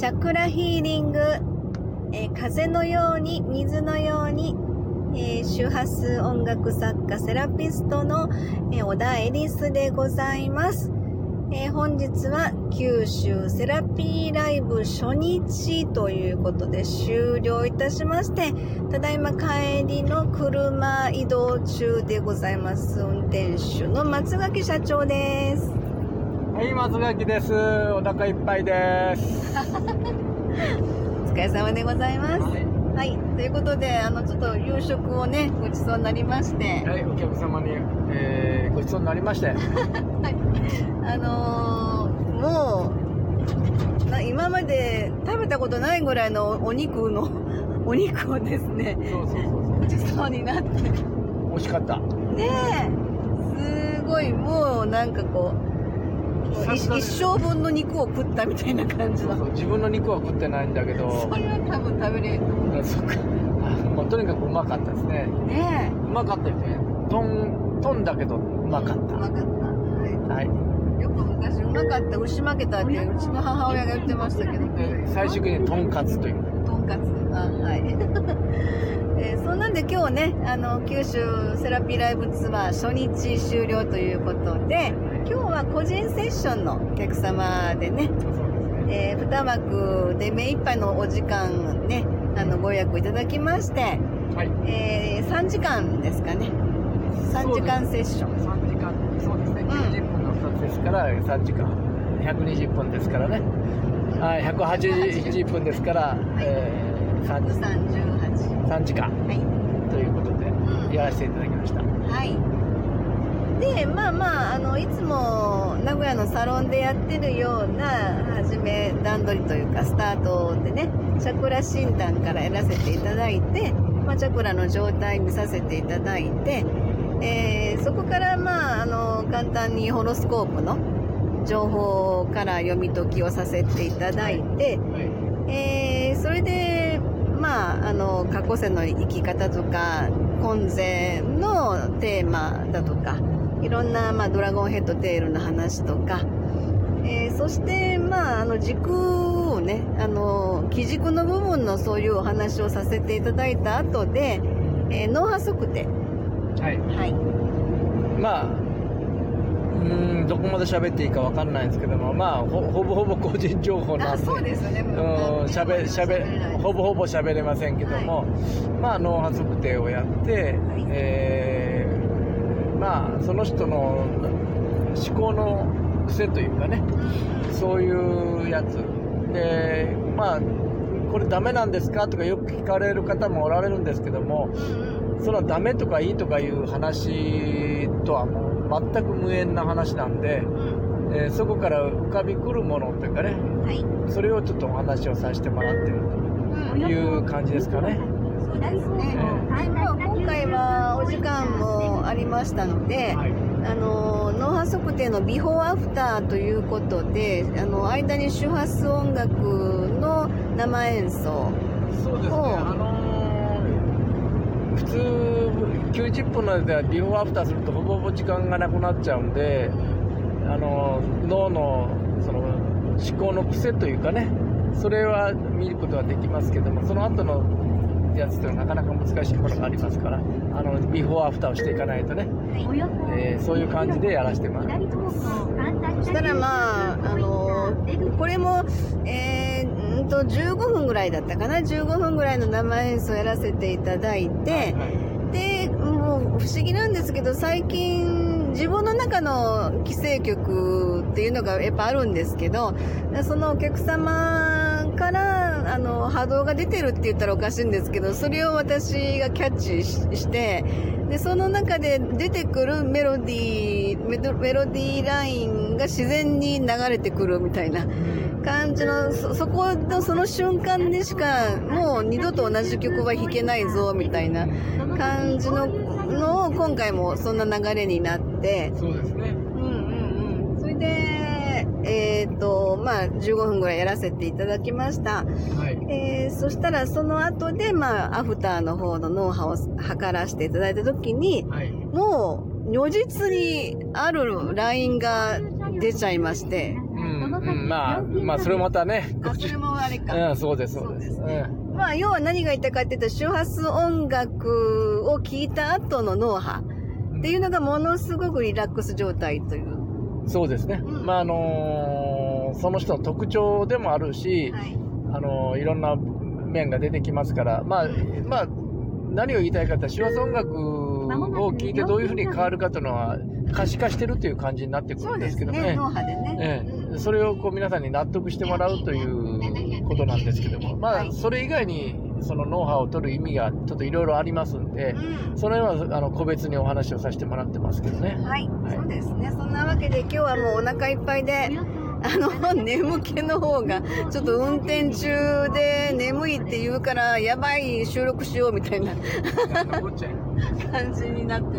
チャクラヒーリング、えー風のように、水のように、えー周波数音楽作家セラピストの、えー小田エリスでございます。えー本日は九州セラピーライブ初日ということで終了いたしまして、ただいま帰りの車移動中でございます。運転手の松垣社長です。はい、松垣です。お腹いっぱいです。お疲れ様でございます。はい。ということで、あの、ちょっと夕食をね、ごちそうになりまして、はい、お客様に、えー、ごちそうになりまして。あのーもう、な今まで食べたことないぐらいのお肉の、お肉をですね、そうそうそうごちそうになって、ねそう。美味しかった。え、すごい、もうなんかこう、一一生分の肉を食ったみたいな感じの。そう自分の肉は食ってないんだけど。それは多分食べれると思う。あそっか。あもうとにかくうまかったですね。ねうまかったよね。トン、トンだけどうまかっうまかった。はた。はい。い。よく昔うまかった、牛負けたってうちの母親が言ってましたけど。で、最終的にトンカツという。とんかつ。あ、はい。えーそんなんで今日ね、あの、九州セラピーライブツアー初日終了ということで、今日は個人セッションのお客様でね。えー、二枠で目いっぱいのお時間ね、あの、ご予約いただきまして、はい。えー、3時間ですかね。3時間セッション。3時間、そうですね。ん90分の2つですから、3時間。120分ですからね。はい、180分ですから、えー、3, 38。3時間はい。ということで、うんやらせていただきました。はい。で、まあまあ、あの、いつも名古屋のサロンでやってるような、はじめ段取りというか、スタートでね、チャクラ診断からやらせていただいて、まあ、チャクラの状態見させていただいて、えーそこから、まあ、あの、簡単にホロスコープの情報から読み解きをさせていただいて、はい。えーそれで、まあ、あの、過去世の生き方とか、今世のテーマだとか、いろんな、まあ、ドラゴンヘッドテールの話とか、えーそして、まあ、あの、軸をね、あの、基軸の部分のそういうお話をさせていただいた後で、えー脳波測定。はい。はい。まあ、こまで喋っていいかわかんないんですけども、まあ、ほほぼほぼ個人情報なんあ、で。そうですよね。うん、しゃべ、しゃべ、ほぼほぼ喋れませんけども、まあ、脳波測定をやって、はいえーまあ、その人の思考の癖というかね、そういうやつ。で、まあ、これダメなんですかとかよく聞かれる方もおられるんですけども。そのダメとかいいとかいう話とはもう全く無縁な話なんで、うんえーそこから浮かびくるものというかね、はい。それをちょっとお話をさせてもらってるという感じですかね。そうですね。まあ今回はお時間もありましたので、はい。あの、脳波測定のビフォーアフターということで、あの、間に周波数音楽の生演奏。そうですね。あのー普通90分の間でビフォーアフターするとほぼほぼ時間がなくなっちゃうんで、あの脳のその思考の癖というかね、それは見ることはできますけども、その後のやつっていうのはなかなか難しいものがありますから、あのビフォーアフターをしていかないとね、えーそういう感じでやらせてもらってます。そしたらまあ、あの、これも、えー、うんと、15分ぐらいだったかな ?15 分ぐらいの生演奏やらせていただいて、はいで、もう不思議なんですけど、最近自分の中の規制曲っていうのがやっぱあるんですけど、そのお客様から、あの、波動が出てるって言ったらおかしいんですけど、それを私がキャッチしして、で、その中で出てくるメロディー、メロディーラインが自然に流れてくるみたいな感じの、そ、そこのその瞬間でしか、もう二度と同じ曲は弾けないぞ、みたいな感じの、のを今回もそんな流れになって、そうですね。うんうんうん。それで、えっ、と、まあ、15分ぐらいやらせていただきました。はい。えー、そしたらその後で、まあ、アフターの方の脳波を測らせていただいた時に、はい。もう、如実にあるラインが出ちゃいまして、うん。うん、まあ、まあ、それもまたね、あ、それもあれか。うん、そうです、そうです。ですうんまあ、要は何が言いたいかっていうと、周波数音楽を聴いた後の脳波っていうのがものすごくリラックス状態という。そうですね。うん。まあ、あのーその人の特徴でもあるし、はい。あのーいろんな面が出てきますから、まあ、まあ、何を言いたいかって、手話音楽を聴いてどういうふうに変わるかというのは、可視化してるという感じになってくるんですけどね。それをこう皆さんに納得してもらうということなんですけども、まあ、はい。それ以外にそのノウハウを取る意味がちょっといろいろありますんで、うん。その辺はあの個別にお話をさせてもらってますけどね。はい、はい。そうですね。そんなわけで今日はもうお腹いっぱいで、あの、眠気の方が、ちょっと運転中で眠いって言うから、やばい収録しようみたいな。感じになって、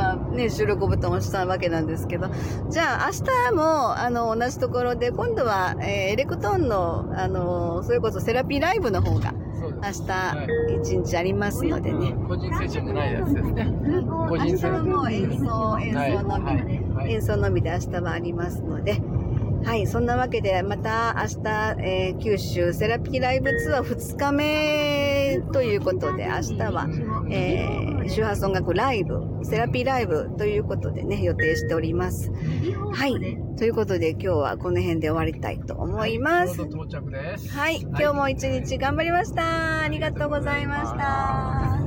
今ね、収録ボタンを押したわけなんですけど、じゃあ明日も、あの、同じところで、今度は、えーエレクトーンの、あの、それこそセラピーライブの方が、明はい。日、一日ありますのでね。個人セッションじゃないやつですね。個明日人セッはもう演奏、演奏のみ、はい。はい。演奏のみで明日はありますので、はい、そんなわけで、また明日、えー九州セラピーライブツアー2日目ということで、明日は、えー周波数音楽ライブ、セラピーライブということでね、予定しております。はい、ということで今日はこの辺で終わりたいと思います。はい、今日も一日頑張りました。ありがとうございました。